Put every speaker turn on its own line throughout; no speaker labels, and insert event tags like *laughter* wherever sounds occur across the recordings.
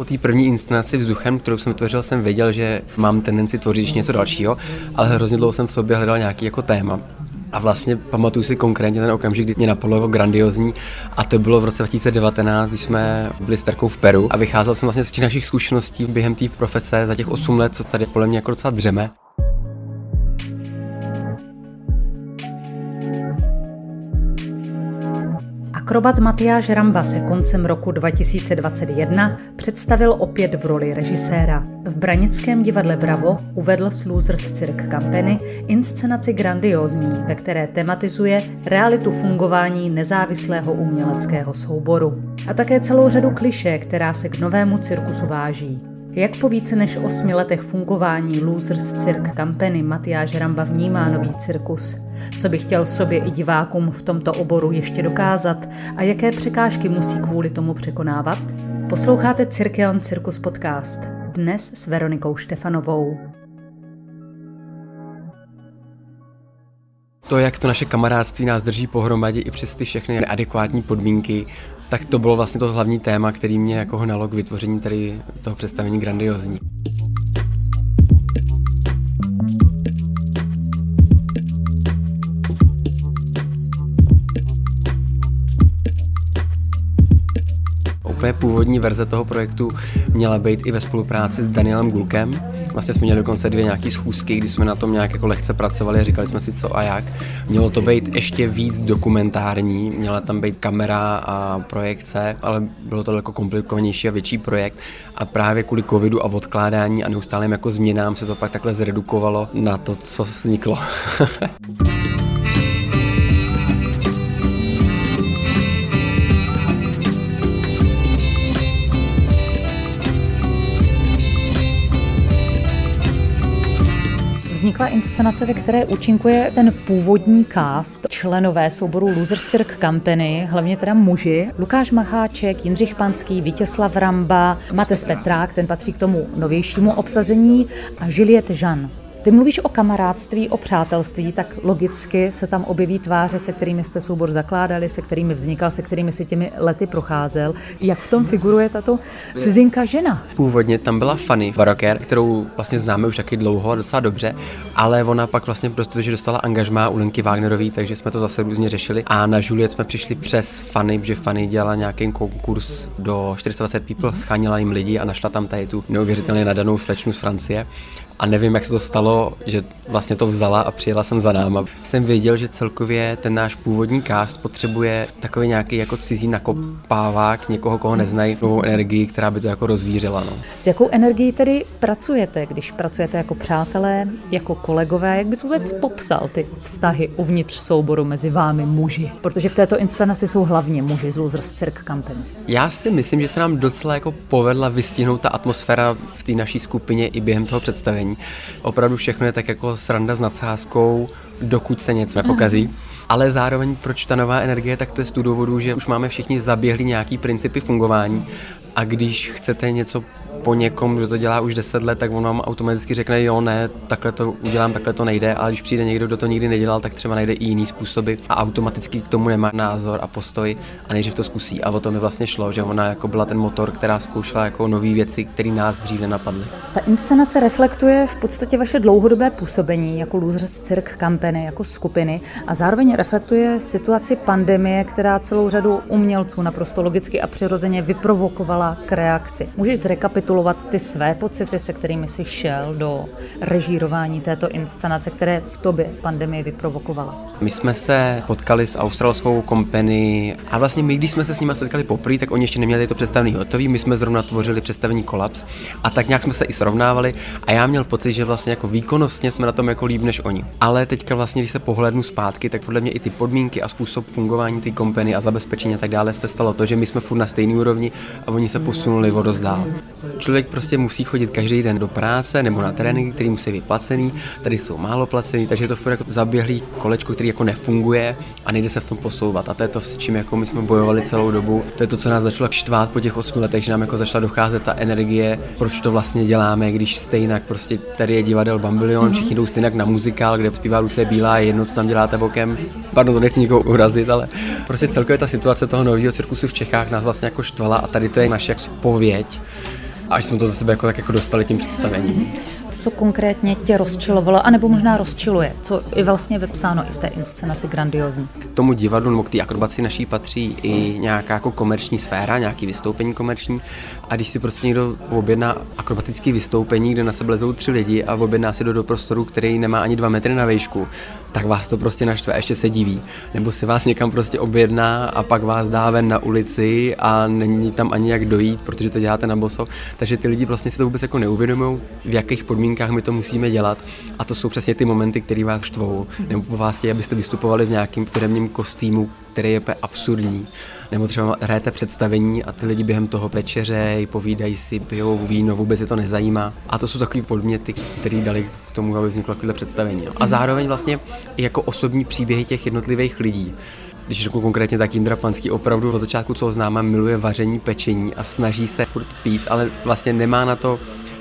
Po té první inscenaci vzduchem, kterou jsem tvořil, jsem věděl, že mám tendenci tvořit něco dalšího, ale hrozně dlouho jsem v sobě hledal nějaký jako téma. A vlastně pamatuju si konkrétně ten okamžik, kdy mě napadlo jako grandiozní a to bylo v roce 2019, když jsme byli s Terkou v Peru a vycházel jsem vlastně z těch našich zkušeností během té profese za těch 8 let, co tady podle mě jako docela dřeme.
Akrobat Matyáš Ramba se koncem roku 2021 představil opět v roli režiséra. V Branickém divadle Bravo uvedl s Losers Cirque Company inscenaci grandiózní, ve které tematizuje realitu fungování nezávislého uměleckého souboru. A také celou řadu kliše, která se k novému cirkusu váží. Jak po více než osmi letech fungování Losers Cirque Company Matyáš Ramba vnímá nový cirkus? Co by chtěl sobě i divákům v tomto oboru ještě dokázat a jaké překážky musí kvůli tomu překonávat? Posloucháte Cirkeon Cirkus podcast. Dnes s Veronikou Štefanovou.
To, jak to naše kamarádství nás drží pohromadě i přes ty všechny neadekvátní podmínky, tak to bylo vlastně to hlavní téma, který mě jako hnalo k vytvoření tady toho představení grandiozní. Úplně původní verze toho projektu měla být i ve spolupráci s Danielem Gulkem. Vlastně jsme měli dokonce dvě nějaké schůzky, kdy jsme na tom nějak jako lehce pracovali a říkali jsme si co a jak. Mělo to být ještě víc dokumentární, měla tam být kamera a projekce, ale bylo to daleko komplikovanější a větší projekt. A právě kvůli covidu a odkládání a neustálým jako změnám se to pak takhle zredukovalo na to, co vzniklo. *laughs*
vznikla inscenace, ve které účinkuje ten původní cast, členové souboru Losers Cirque Company, hlavně teda muži, Lukáš Macháček, Jindřich Panský, Vítězslav Ramba, Mates Petrák, ten patří k tomu novějšímu obsazení, a Juliette Jean. Ty mluvíš o kamarádství, o přátelství, tak logicky se tam objeví tváře, se kterými jste soubor zakládali, se kterými vznikal, se kterými si těmi lety procházel. Jak v tom figuruje tato cizinka žena?
Původně tam byla Fanny Baroker, kterou vlastně známe už taky dlouho a docela dobře, ale ona pak vlastně prostě, že dostala angažmá u Lenky Wagnerový, takže jsme to zase různě řešili. A na Juliet jsme přišli přes Fanny, že Fanny dělala nějaký konkurs do 420 people, schánila jim lidi a našla tam tady tu neuvěřitelně nadanou slečnu z Francie a nevím, jak se to stalo, že vlastně to vzala a přijela jsem za náma. Jsem věděl, že celkově ten náš původní cast potřebuje takový nějaký jako cizí nakopávák, někoho, koho neznají, novou energii, která by to jako rozvířila. No.
S jakou energií tedy pracujete, když pracujete jako přátelé, jako kolegové? Jak bys vůbec popsal ty vztahy uvnitř souboru mezi vámi muži? Protože v této inscenaci jsou hlavně muži z Losers Cirque Company.
Já si myslím, že se nám docela jako povedla vystihnout ta atmosféra v té naší skupině i během toho představení není. Opravdu všechno je tak jako sranda s nadsázkou, dokud se něco nepokazí. Ale zároveň proč ta nová energie, tak to je z důvodu, že už máme všichni zaběhli nějaký principy fungování a když chcete něco po někom, kdo to dělá už 10 let, tak on vám automaticky řekne, jo, ne, takhle to udělám, takhle to nejde, ale když přijde někdo, kdo to nikdy nedělal, tak třeba najde i jiný způsoby a automaticky k tomu nemá názor a postoj a nejdřív to zkusí. A o to mi vlastně šlo, že ona jako byla ten motor, která zkoušela jako nové věci, které nás dříve napadly.
Ta inscenace reflektuje v podstatě vaše dlouhodobé působení jako Losers Cirque Company, jako skupiny a zároveň reflektuje situaci pandemie, která celou řadu umělců naprosto logicky a přirozeně vyprovokovala k reakci. Můžeš zrekapitulovat zrekapitulovat ty své pocity, se kterými jsi šel do režírování této inscenace, které v tobě pandemie vyprovokovala?
My jsme se potkali s australskou company a vlastně my, když jsme se s nimi setkali poprvé, tak oni ještě neměli to představení hotový, my jsme zrovna tvořili představení kolaps a tak nějak jsme se i srovnávali a já měl pocit, že vlastně jako výkonnostně jsme na tom jako líp než oni. Ale teďka vlastně, když se pohlednu zpátky, tak podle mě i ty podmínky a způsob fungování té kompany a zabezpečení a tak dále se stalo to, že my jsme furt na stejné úrovni a oni se posunuli o dost dál. Člověk prostě musí chodit každý den do práce nebo na tréninky, který musí být placený, tady jsou málo placený, takže je to furt jako zaběhlý kolečko, který jako nefunguje a nejde se v tom posouvat. A to je to, s čím jako my jsme bojovali celou dobu. To je to, co nás začalo štvát po těch 8 letech, že nám jako začala docházet ta energie, proč to vlastně děláme, když stejnak prostě tady je divadel Bambilion, mm-hmm. všichni jdou stejnak na muzikál, kde zpívá Lucie Bílá, je jedno, co tam děláte bokem. Pardon, to nechci nikoho urazit, ale prostě celkově ta situace toho nového cirkusu v Čechách nás vlastně jako štvala a tady to je naše jako pověď až jsme to za sebe jako, tak jako dostali tím představením.
Co konkrétně tě rozčilovalo, anebo možná rozčiluje, co je vlastně vepsáno i v té inscenaci grandiozní?
K tomu divadlu nebo k té akrobaci naší patří i nějaká jako komerční sféra, nějaký vystoupení komerční. A když si prostě někdo objedná akrobatické vystoupení, kde na sebe lezou tři lidi a objedná si do, do prostoru, který nemá ani dva metry na výšku, tak vás to prostě naštve, ještě se diví. Nebo si vás někam prostě objedná a pak vás dá ven na ulici a není tam ani jak dojít, protože to děláte na boso. Takže ty lidi vlastně si to vůbec jako neuvědomují, v jakých podmínkách my to musíme dělat. A to jsou přesně ty momenty, které vás štvou. Nebo po vás chtějí, abyste vystupovali v nějakém firmním kostýmu, který je absolutní. Nebo třeba hrajete představení a ty lidi během toho večeře povídají si, pijou víno, vůbec je to nezajímá. A to jsou takové podměty, které dali k tomu, aby vzniklo takové představení. A zároveň vlastně jako osobní příběhy těch jednotlivých lidí když řeknu konkrétně, tak Indra Panský opravdu od začátku, co ho známe, miluje vaření, pečení a snaží se furt pít, ale vlastně nemá na to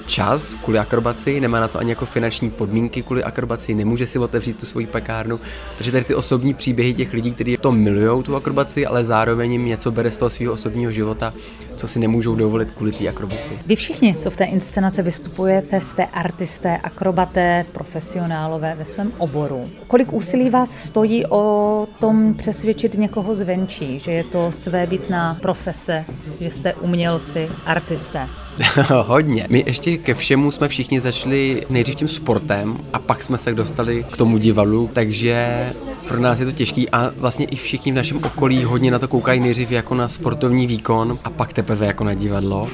čas kvůli akrobaci, nemá na to ani jako finanční podmínky kvůli akrobaci, nemůže si otevřít tu svoji pekárnu. Takže tady ty osobní příběhy těch lidí, kteří to milují, tu akrobaci, ale zároveň jim něco bere z toho svého osobního života, co si nemůžou dovolit kvůli té akrobaci.
Vy všichni, co v té inscenaci vystupujete, jste artisté, akrobaté, profesionálové ve svém oboru. Kolik úsilí vás stojí o tom přesvědčit někoho zvenčí, že je to svébytná profese, že jste umělci, artisté? *laughs*
Hodně. My ještě ke všemu jsme všichni začali nejdřív tím sportem a pak jsme se dostali k tomu divadlu, takže pro nás je to těžký a vlastně i všichni v našem okolí hodně na to koukají nejdřív jako na sportovní výkon a pak teprve jako na divadlo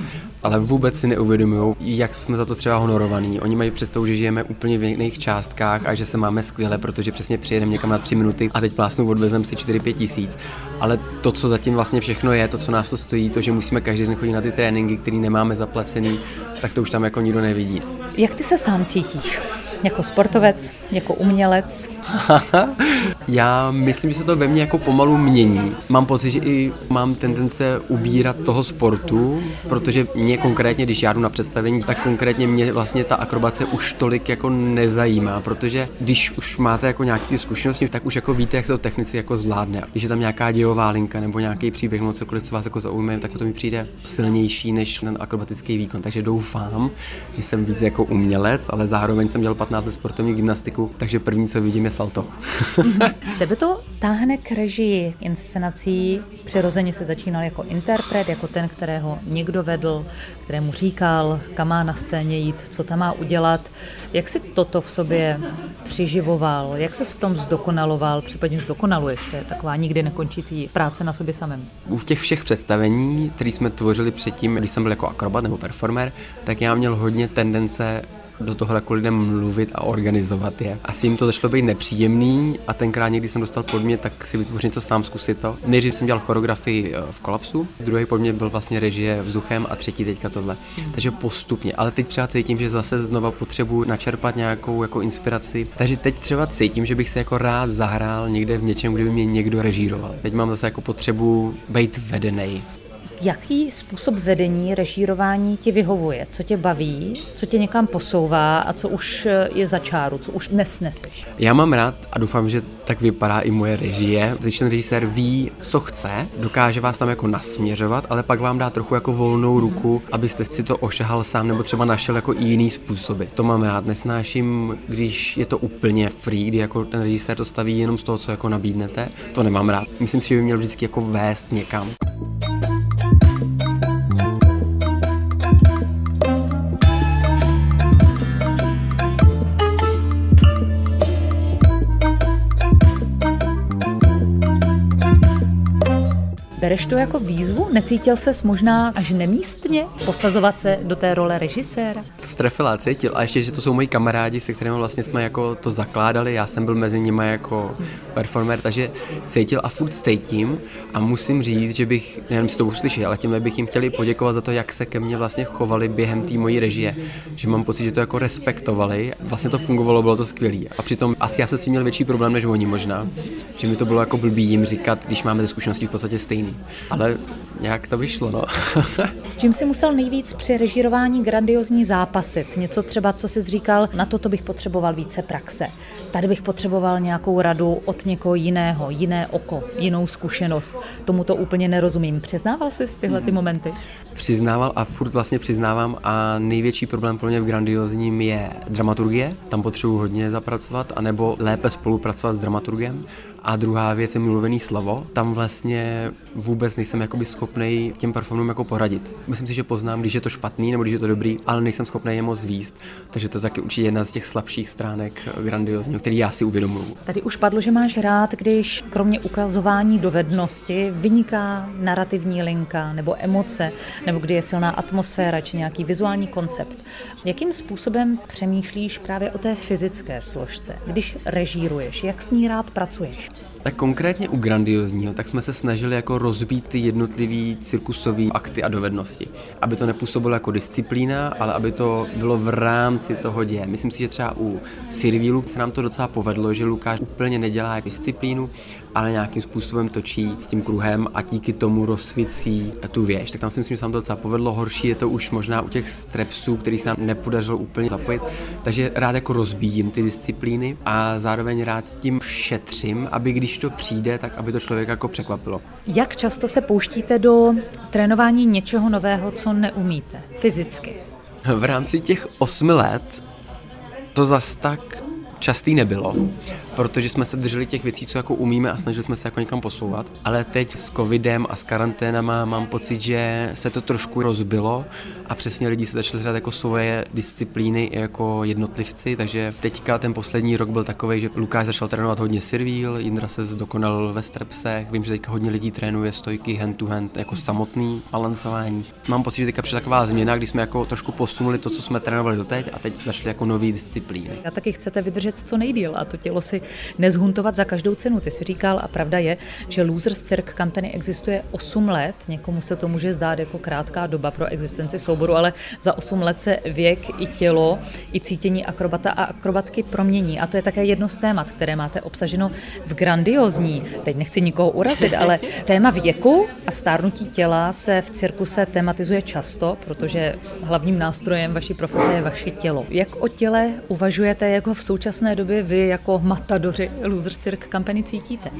ale vůbec si neuvědomují, jak jsme za to třeba honorovaní. Oni mají představu, že žijeme úplně v jiných částkách a že se máme skvěle, protože přesně přijedeme někam na tři minuty a teď plásnu odvezem si 4-5 tisíc. Ale to, co zatím vlastně všechno je, to, co nás to stojí, to, že musíme každý den chodit na ty tréninky, které nemáme zaplacený, tak to už tam jako nikdo nevidí.
Jak ty se sám cítíš? Jako sportovec, jako umělec? *laughs*
Já myslím, že se to ve mně jako pomalu mění. Mám pocit, že i mám tendence ubírat toho sportu, protože mě konkrétně, když já jdu na představení, tak konkrétně mě vlastně ta akrobace už tolik jako nezajímá, protože když už máte jako nějaké ty zkušenosti, tak už jako víte, jak se to technici jako zvládne. Když je tam nějaká dějová linka nebo nějaký příběh nebo cokoliv, co vás jako zaujme, tak to mi přijde silnější než ten akrobatický výkon. Takže doufám, že jsem víc jako umělec, ale zároveň jsem dělal 15 let sportovní gymnastiku, takže první, co vidím, je salto. *laughs*
Tebe to táhne k režii inscenací. Přirozeně se začínal jako interpret, jako ten, kterého někdo vedl, kterému říkal, kam má na scéně jít, co tam má udělat. Jak si toto v sobě přiživoval? Jak se v tom zdokonaloval, případně zdokonaluješ? To je taková nikdy nekončící práce na sobě samém.
U těch všech představení, které jsme tvořili předtím, když jsem byl jako akrobat nebo performer, tak já měl hodně tendence do toho jako lidem mluvit a organizovat je. Asi jim to začalo být nepříjemný a tenkrát někdy jsem dostal podmět, tak si vytvořit něco sám, zkusit to. Nejdřív jsem dělal choreografii eh, v kolapsu, druhý podmět byl vlastně režie vzduchem a třetí teďka tohle. Takže postupně, ale teď třeba cítím, že zase znova potřebuji načerpat nějakou jako inspiraci. Takže teď třeba cítím, že bych se jako rád zahrál někde v něčem, kde by mě někdo režíroval. Teď mám zase jako potřebu být vedený.
Jaký způsob vedení, režírování ti vyhovuje? Co tě baví, co tě někam posouvá a co už je za čáru, co už nesneseš?
Já mám rád a doufám, že tak vypadá i moje režie. Když ten režisér ví, co chce, dokáže vás tam jako nasměřovat, ale pak vám dá trochu jako volnou ruku, abyste si to ošahal sám nebo třeba našel jako jiný způsoby. To mám rád. Nesnáším, když je to úplně free, kdy jako ten režisér to staví jenom z toho, co jako nabídnete. To nemám rád. Myslím si, že by měl vždycky jako vést někam.
Bereš to jako výzvu? Necítil ses možná až nemístně posazovat se do té role režiséra?
To strefila, cítil. A ještě, že to jsou moji kamarádi, se kterými vlastně jsme jako to zakládali. Já jsem byl mezi nimi jako performer, takže cítil a furt cítím. A musím říct, že bych, nevím, si to uslyšel, ale tímhle bych jim chtěli poděkovat za to, jak se ke mně vlastně chovali během té mojí režie. Že mám pocit, že to jako respektovali. Vlastně to fungovalo, bylo to skvělé. A přitom asi já jsem s tím měl větší problém než oni možná. Že mi to bylo jako blbý jim říkat, když máme ty zkušenosti v podstatě stejný. Ale nějak to vyšlo, no.
S čím si musel nejvíc při režírování grandiozní zápasit? Něco třeba, co jsi říkal, na toto bych potřeboval více praxe. Tady bych potřeboval nějakou radu od někoho jiného, jiné oko, jinou zkušenost. Tomu to úplně nerozumím. Přiznával jsi tyhle ty momenty?
přiznával a furt vlastně přiznávám a největší problém pro mě v grandiozním je dramaturgie. Tam potřebuji hodně zapracovat, anebo lépe spolupracovat s dramaturgem. A druhá věc je mluvený slovo. Tam vlastně vůbec nejsem jakoby schopný těm performům jako poradit. Myslím si, že poznám, když je to špatný nebo když je to dobrý, ale nejsem schopný je moc výst. Takže to je taky určitě jedna z těch slabších stránek grandiozního, který já si uvědomuji.
Tady už padlo, že máš rád, když kromě ukazování dovednosti vyniká narrativní linka nebo emoce, nebo kdy je silná atmosféra či nějaký vizuální koncept. Jakým způsobem přemýšlíš právě o té fyzické složce, když režíruješ, jak s ní rád pracuješ?
Tak konkrétně u grandiozního, tak jsme se snažili jako rozbít ty jednotlivý cirkusové akty a dovednosti. Aby to nepůsobilo jako disciplína, ale aby to bylo v rámci toho děje. Myslím si, že třeba u Sirvílu se nám to docela povedlo, že Lukáš úplně nedělá disciplínu, ale nějakým způsobem točí s tím kruhem a díky tomu rozsvící tu věž. Tak tam si myslím, že se nám to docela povedlo. Horší je to už možná u těch strepsů, který se nám nepodařilo úplně zapojit. Takže rád jako rozbíjím ty disciplíny a zároveň rád s tím šetřím, aby když to přijde, tak aby to člověk jako překvapilo.
Jak často se pouštíte do trénování něčeho nového, co neumíte fyzicky?
V rámci těch osmi let to zas tak častý nebylo, protože jsme se drželi těch věcí, co jako umíme a snažili jsme se jako někam posouvat. Ale teď s covidem a s karanténama mám pocit, že se to trošku rozbilo a přesně lidi se začali hledat jako svoje disciplíny jako jednotlivci, takže teďka ten poslední rok byl takový, že Lukáš začal trénovat hodně Sirvíl, Jindra se zdokonal ve strepsech, vím, že teďka hodně lidí trénuje stojky hand to hand, jako samotný balancování. Mám pocit, že teďka přišla taková změna, kdy jsme jako trošku posunuli to, co jsme trénovali doteď a teď začaly jako nové disciplíny.
A taky chcete vydržet co nejdíl a to tělo si nezhuntovat za každou cenu. Ty si říkal a pravda je, že Losers Cirque Company existuje 8 let, někomu se to může zdát jako krátká doba pro existenci souboru, ale za 8 let se věk i tělo, i cítění akrobata a akrobatky promění. A to je také jedno z témat, které máte obsaženo v grandiozní, teď nechci nikoho urazit, ale *laughs* téma věku a stárnutí těla se v cirkuse tematizuje často, protože hlavním nástrojem vaší profese je vaše tělo. Jak o těle uvažujete, jak ho v současné době vy jako matadoři Losers Cirque Company cítíte?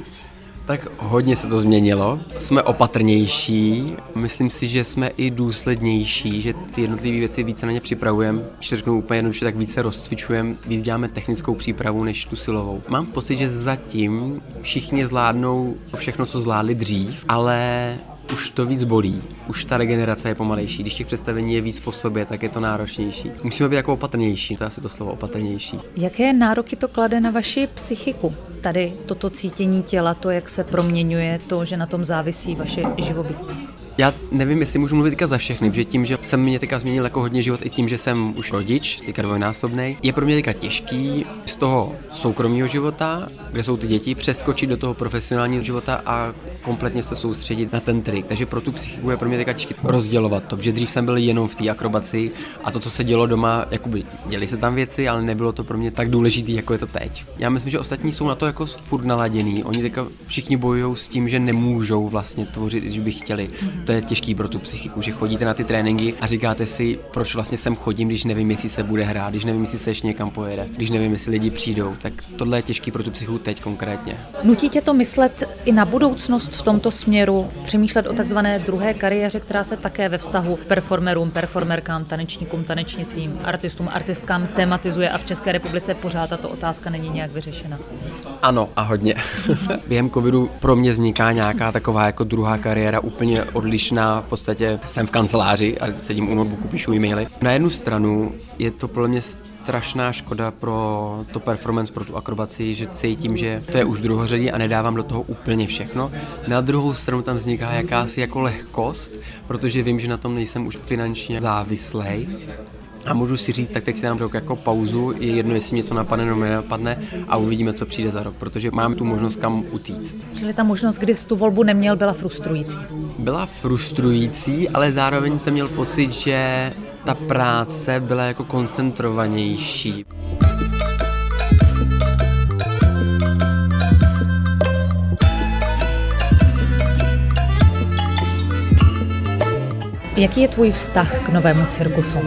Tak hodně se to změnilo. Jsme opatrnější, myslím si, že jsme i důslednější, že ty jednotlivé věci více na ně připravujeme. Když to řeknu úplně jednoduše, tak více rozcvičujeme, víc děláme technickou přípravu než tu silovou. Mám pocit, že zatím všichni zvládnou všechno, co zvládli dřív, ale už to víc bolí, už ta regenerace je pomalejší. Když těch představení je víc po sobě, tak je to náročnější. Musíme být jako opatrnější, to je asi to slovo opatrnější.
Jaké nároky to klade na vaši psychiku? Tady toto cítění těla, to, jak se proměňuje, to, že na tom závisí vaše živobytí.
Já nevím, jestli můžu mluvit teďka za všechny, protože tím, že jsem mě teďka změnil jako hodně život i tím, že jsem už rodič, teďka dvojnásobný, je pro mě teďka těžký z toho soukromého života, kde jsou ty děti, přeskočit do toho profesionálního života a kompletně se soustředit na ten trik. Takže pro tu psychiku je pro mě teďka těžké rozdělovat to, protože dřív jsem byl jenom v té akrobaci a to, co se dělo doma, jakoby děli se tam věci, ale nebylo to pro mě tak důležité, jako je to teď. Já myslím, že ostatní jsou na to jako furt naladěný. Oni teďka všichni bojují s tím, že nemůžou vlastně tvořit, když by chtěli to je těžký pro tu psychiku, že chodíte na ty tréninky a říkáte si, proč vlastně sem chodím, když nevím, jestli se bude hrát, když nevím, jestli se ještě někam pojede, když nevím, jestli lidi přijdou. Tak tohle je těžký pro tu psychiku teď konkrétně.
Nutí tě to myslet i na budoucnost v tomto směru, přemýšlet o takzvané druhé kariéře, která se také ve vztahu performerům, performerkám, tanečníkům, tanečnicím, artistům, artistkám tematizuje a v České republice pořád tato otázka není nějak vyřešena.
Ano a hodně. *laughs* Během covidu pro mě vzniká nějaká taková jako druhá kariéra úplně odlišná. V podstatě jsem v kanceláři a sedím u notebooku, píšu e-maily. Na jednu stranu je to pro mě strašná škoda pro to performance, pro tu akrobaci, že cítím, že to je už druhořadí a nedávám do toho úplně všechno. Na druhou stranu tam vzniká jakási jako lehkost, protože vím, že na tom nejsem už finančně závislej a můžu si říct, tak teď si dám rok jako pauzu, je jedno, jestli něco napadne nebo nenapadne a uvidíme, co přijde za rok, protože mám tu možnost kam utíct.
Čili ta možnost, kdy jsi tu volbu neměl, byla frustrující?
Byla frustrující, ale zároveň jsem měl pocit, že ta práce byla jako koncentrovanější.
Jaký je tvůj vztah k novému cirkusu?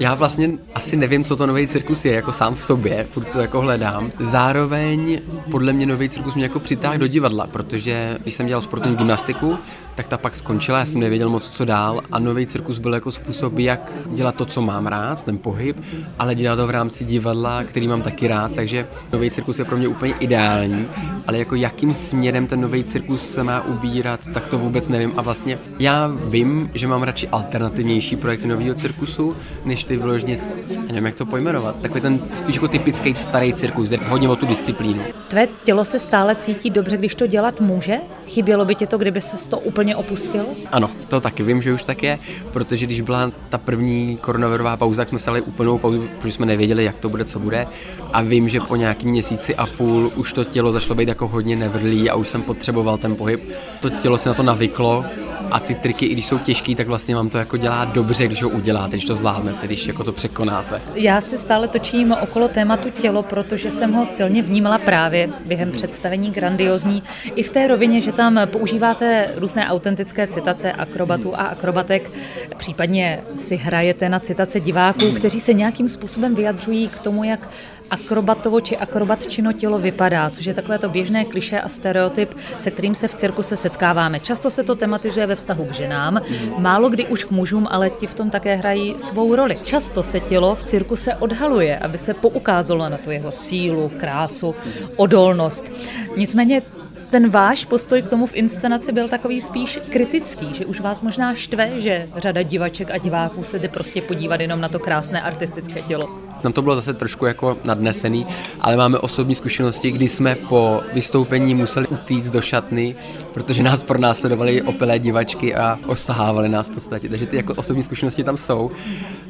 Já vlastně asi nevím, co to nový cirkus je, jako sám v sobě, furt to jako hledám. Zároveň podle mě nový cirkus mě jako přitáhl do divadla, protože když jsem dělal sportovní gymnastiku, tak ta pak skončila, já jsem nevěděl moc, co dál a nový cirkus byl jako způsob, jak dělat to, co mám rád, ten pohyb, ale dělat to v rámci divadla, který mám taky rád, takže nový cirkus je pro mě úplně ideální, ale jako jakým směrem ten nový cirkus se má ubírat, tak to vůbec nevím a vlastně já vím, že mám radši alternativnější projekty nového cirkusu, než ty vyloženě, nevím, jak to pojmenovat, takový ten spíš jako typický starý cirkus, hodně o tu disciplínu.
Tvé tělo se stále cítí dobře, když to dělat může? Chybělo by tě to, kdyby se to úplně opustil?
Ano, to taky vím, že už tak je, protože když byla ta první koronavirová pauza, tak jsme stali úplnou pauzu, protože jsme nevěděli, jak to bude, co bude. A vím, že po nějaký měsíci a půl už to tělo začalo být jako hodně nevrlý a už jsem potřeboval ten pohyb. To tělo se na to navyklo a ty triky, i když jsou těžký, tak vlastně vám to jako dělá dobře, když ho uděláte, když to zvládnete, když jako to překonáte.
Já se stále točím okolo tématu tělo, protože jsem ho silně vnímala právě během představení grandiozní. I v té rovině, že tam používáte různé autentické citace akrobatů a akrobatek, případně si hrajete na citace diváků, kteří se nějakým způsobem vyjadřují k tomu, jak akrobatovo či akrobatčino tělo vypadá, což je takové to běžné kliše a stereotyp, se kterým se v cirkuse setkáváme. Často se to tematizuje ve vztahu k ženám, málo kdy už k mužům, ale ti v tom také hrají svou roli. Často se tělo v cirkuse odhaluje, aby se poukázalo na tu jeho sílu, krásu, odolnost. Nicméně ten váš postoj k tomu v inscenaci byl takový spíš kritický, že už vás možná štve, že řada divaček a diváků se jde prostě podívat jenom na to krásné artistické tělo.
Tam to bylo zase trošku jako nadnesený, ale máme osobní zkušenosti, kdy jsme po vystoupení museli utíct do šatny, protože nás pronásledovali opilé divačky a osahávali nás v podstatě. Takže ty jako osobní zkušenosti tam jsou.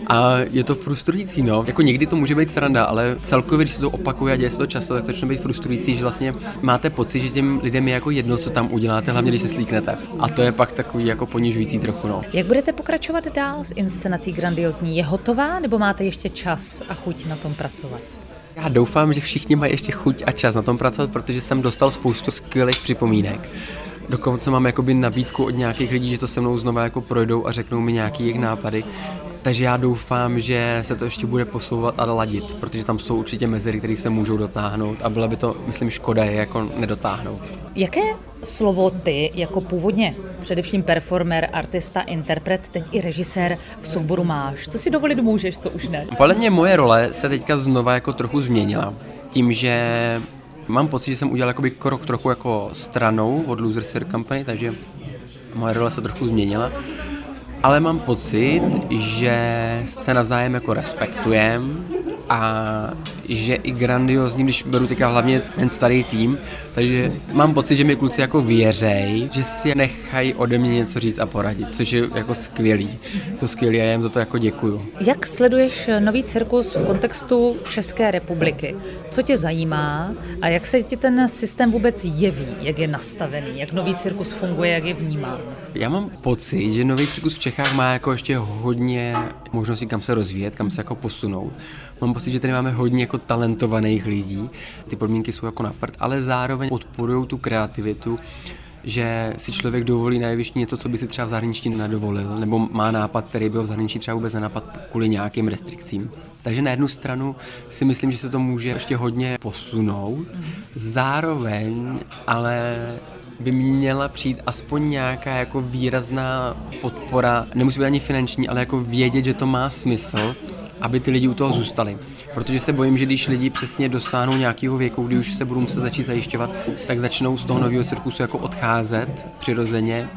A je to frustrující, no. Jako někdy to může být sranda, ale celkově, když se to opakuje a děje se to často, tak začne být frustrující, že vlastně máte pocit, že těm lidem je jako jedno, co tam uděláte, hlavně když se slíknete. A to je pak takový jako ponižující trochu, no.
Jak budete pokračovat dál s inscenací grandiozní? Je hotová nebo máte ještě čas a chuť na tom pracovat?
Já doufám, že všichni mají ještě chuť a čas na tom pracovat, protože jsem dostal spoustu skvělých připomínek. Dokonce mám jakoby nabídku od nějakých lidí, že to se mnou znova jako projdou a řeknou mi nějaký jejich nápady. Takže já doufám, že se to ještě bude posouvat a ladit, protože tam jsou určitě mezery, které se můžou dotáhnout a byla by to, myslím, škoda je jako nedotáhnout.
Jaké slovo ty, jako původně především performer, artista, interpret, teď i režisér v souboru máš? Co si dovolit můžeš, co už ne?
Podle mě moje role se teďka znova jako trochu změnila. Tím, že mám pocit, že jsem udělal jakoby krok trochu jako stranou od Loser Sir Company, takže moje role se trochu změnila ale mám pocit, že se navzájem jako respektujeme a že i grandiozní, když beru teďka hlavně ten starý tým, takže mám pocit, že mi kluci jako věřej, že si nechají ode mě něco říct a poradit, což je jako skvělý. To skvělý a já jim za to jako děkuju.
Jak sleduješ nový cirkus v kontextu České republiky? Co tě zajímá a jak se ti ten systém vůbec jeví, jak je nastavený, jak nový cirkus funguje, jak je vnímá?
Já mám pocit, že nový cirkus v Čechách má jako ještě hodně možností, kam se rozvíjet, kam se jako posunout. Mám pocit, že tady máme hodně jako talentovaných lidí, ty podmínky jsou jako na prd, ale zároveň podporují tu kreativitu, že si člověk dovolí najvyšší něco, co by si třeba v zahraničí nedovolil, nebo má nápad, který by ho v zahraničí třeba vůbec nenapad kvůli nějakým restrikcím. Takže na jednu stranu si myslím, že se to může ještě hodně posunout, zároveň ale by měla přijít aspoň nějaká jako výrazná podpora, nemusí být ani finanční, ale jako vědět, že to má smysl, aby ty lidi u toho zůstali. Protože se bojím, že když lidi přesně dosáhnou nějakého věku, kdy už se budou muset začít zajišťovat, tak začnou z toho nového cirkusu jako odcházet přirozeně,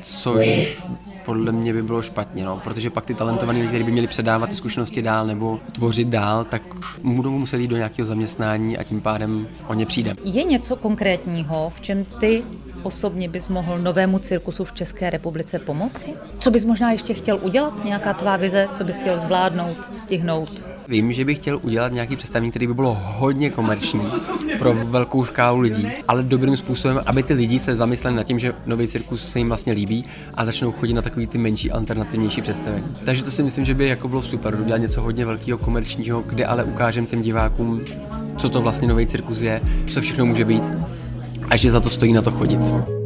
což podle mě by bylo špatně, no, protože pak ty talentovaní lidi, kteří by měli předávat ty zkušenosti dál nebo tvořit dál, tak budou muset jít do nějakého zaměstnání a tím pádem o ně přijde.
Je něco konkrétního, v čem ty osobně bys mohl novému cirkusu v České republice pomoci? Co bys možná ještě chtěl udělat? Nějaká tvá vize, co bys chtěl zvládnout, stihnout?
Vím, že bych chtěl udělat nějaký představení, který by bylo hodně komerční pro velkou škálu lidí, ale dobrým způsobem, aby ty lidi se zamysleli nad tím, že nový cirkus se jim vlastně líbí a začnou chodit na takový ty menší, alternativnější představení. Takže to si myslím, že by jako bylo super, udělat něco hodně velkého komerčního, kde ale ukážem těm divákům, co to vlastně nový cirkus je, co všechno může být a že za to stojí na to chodit.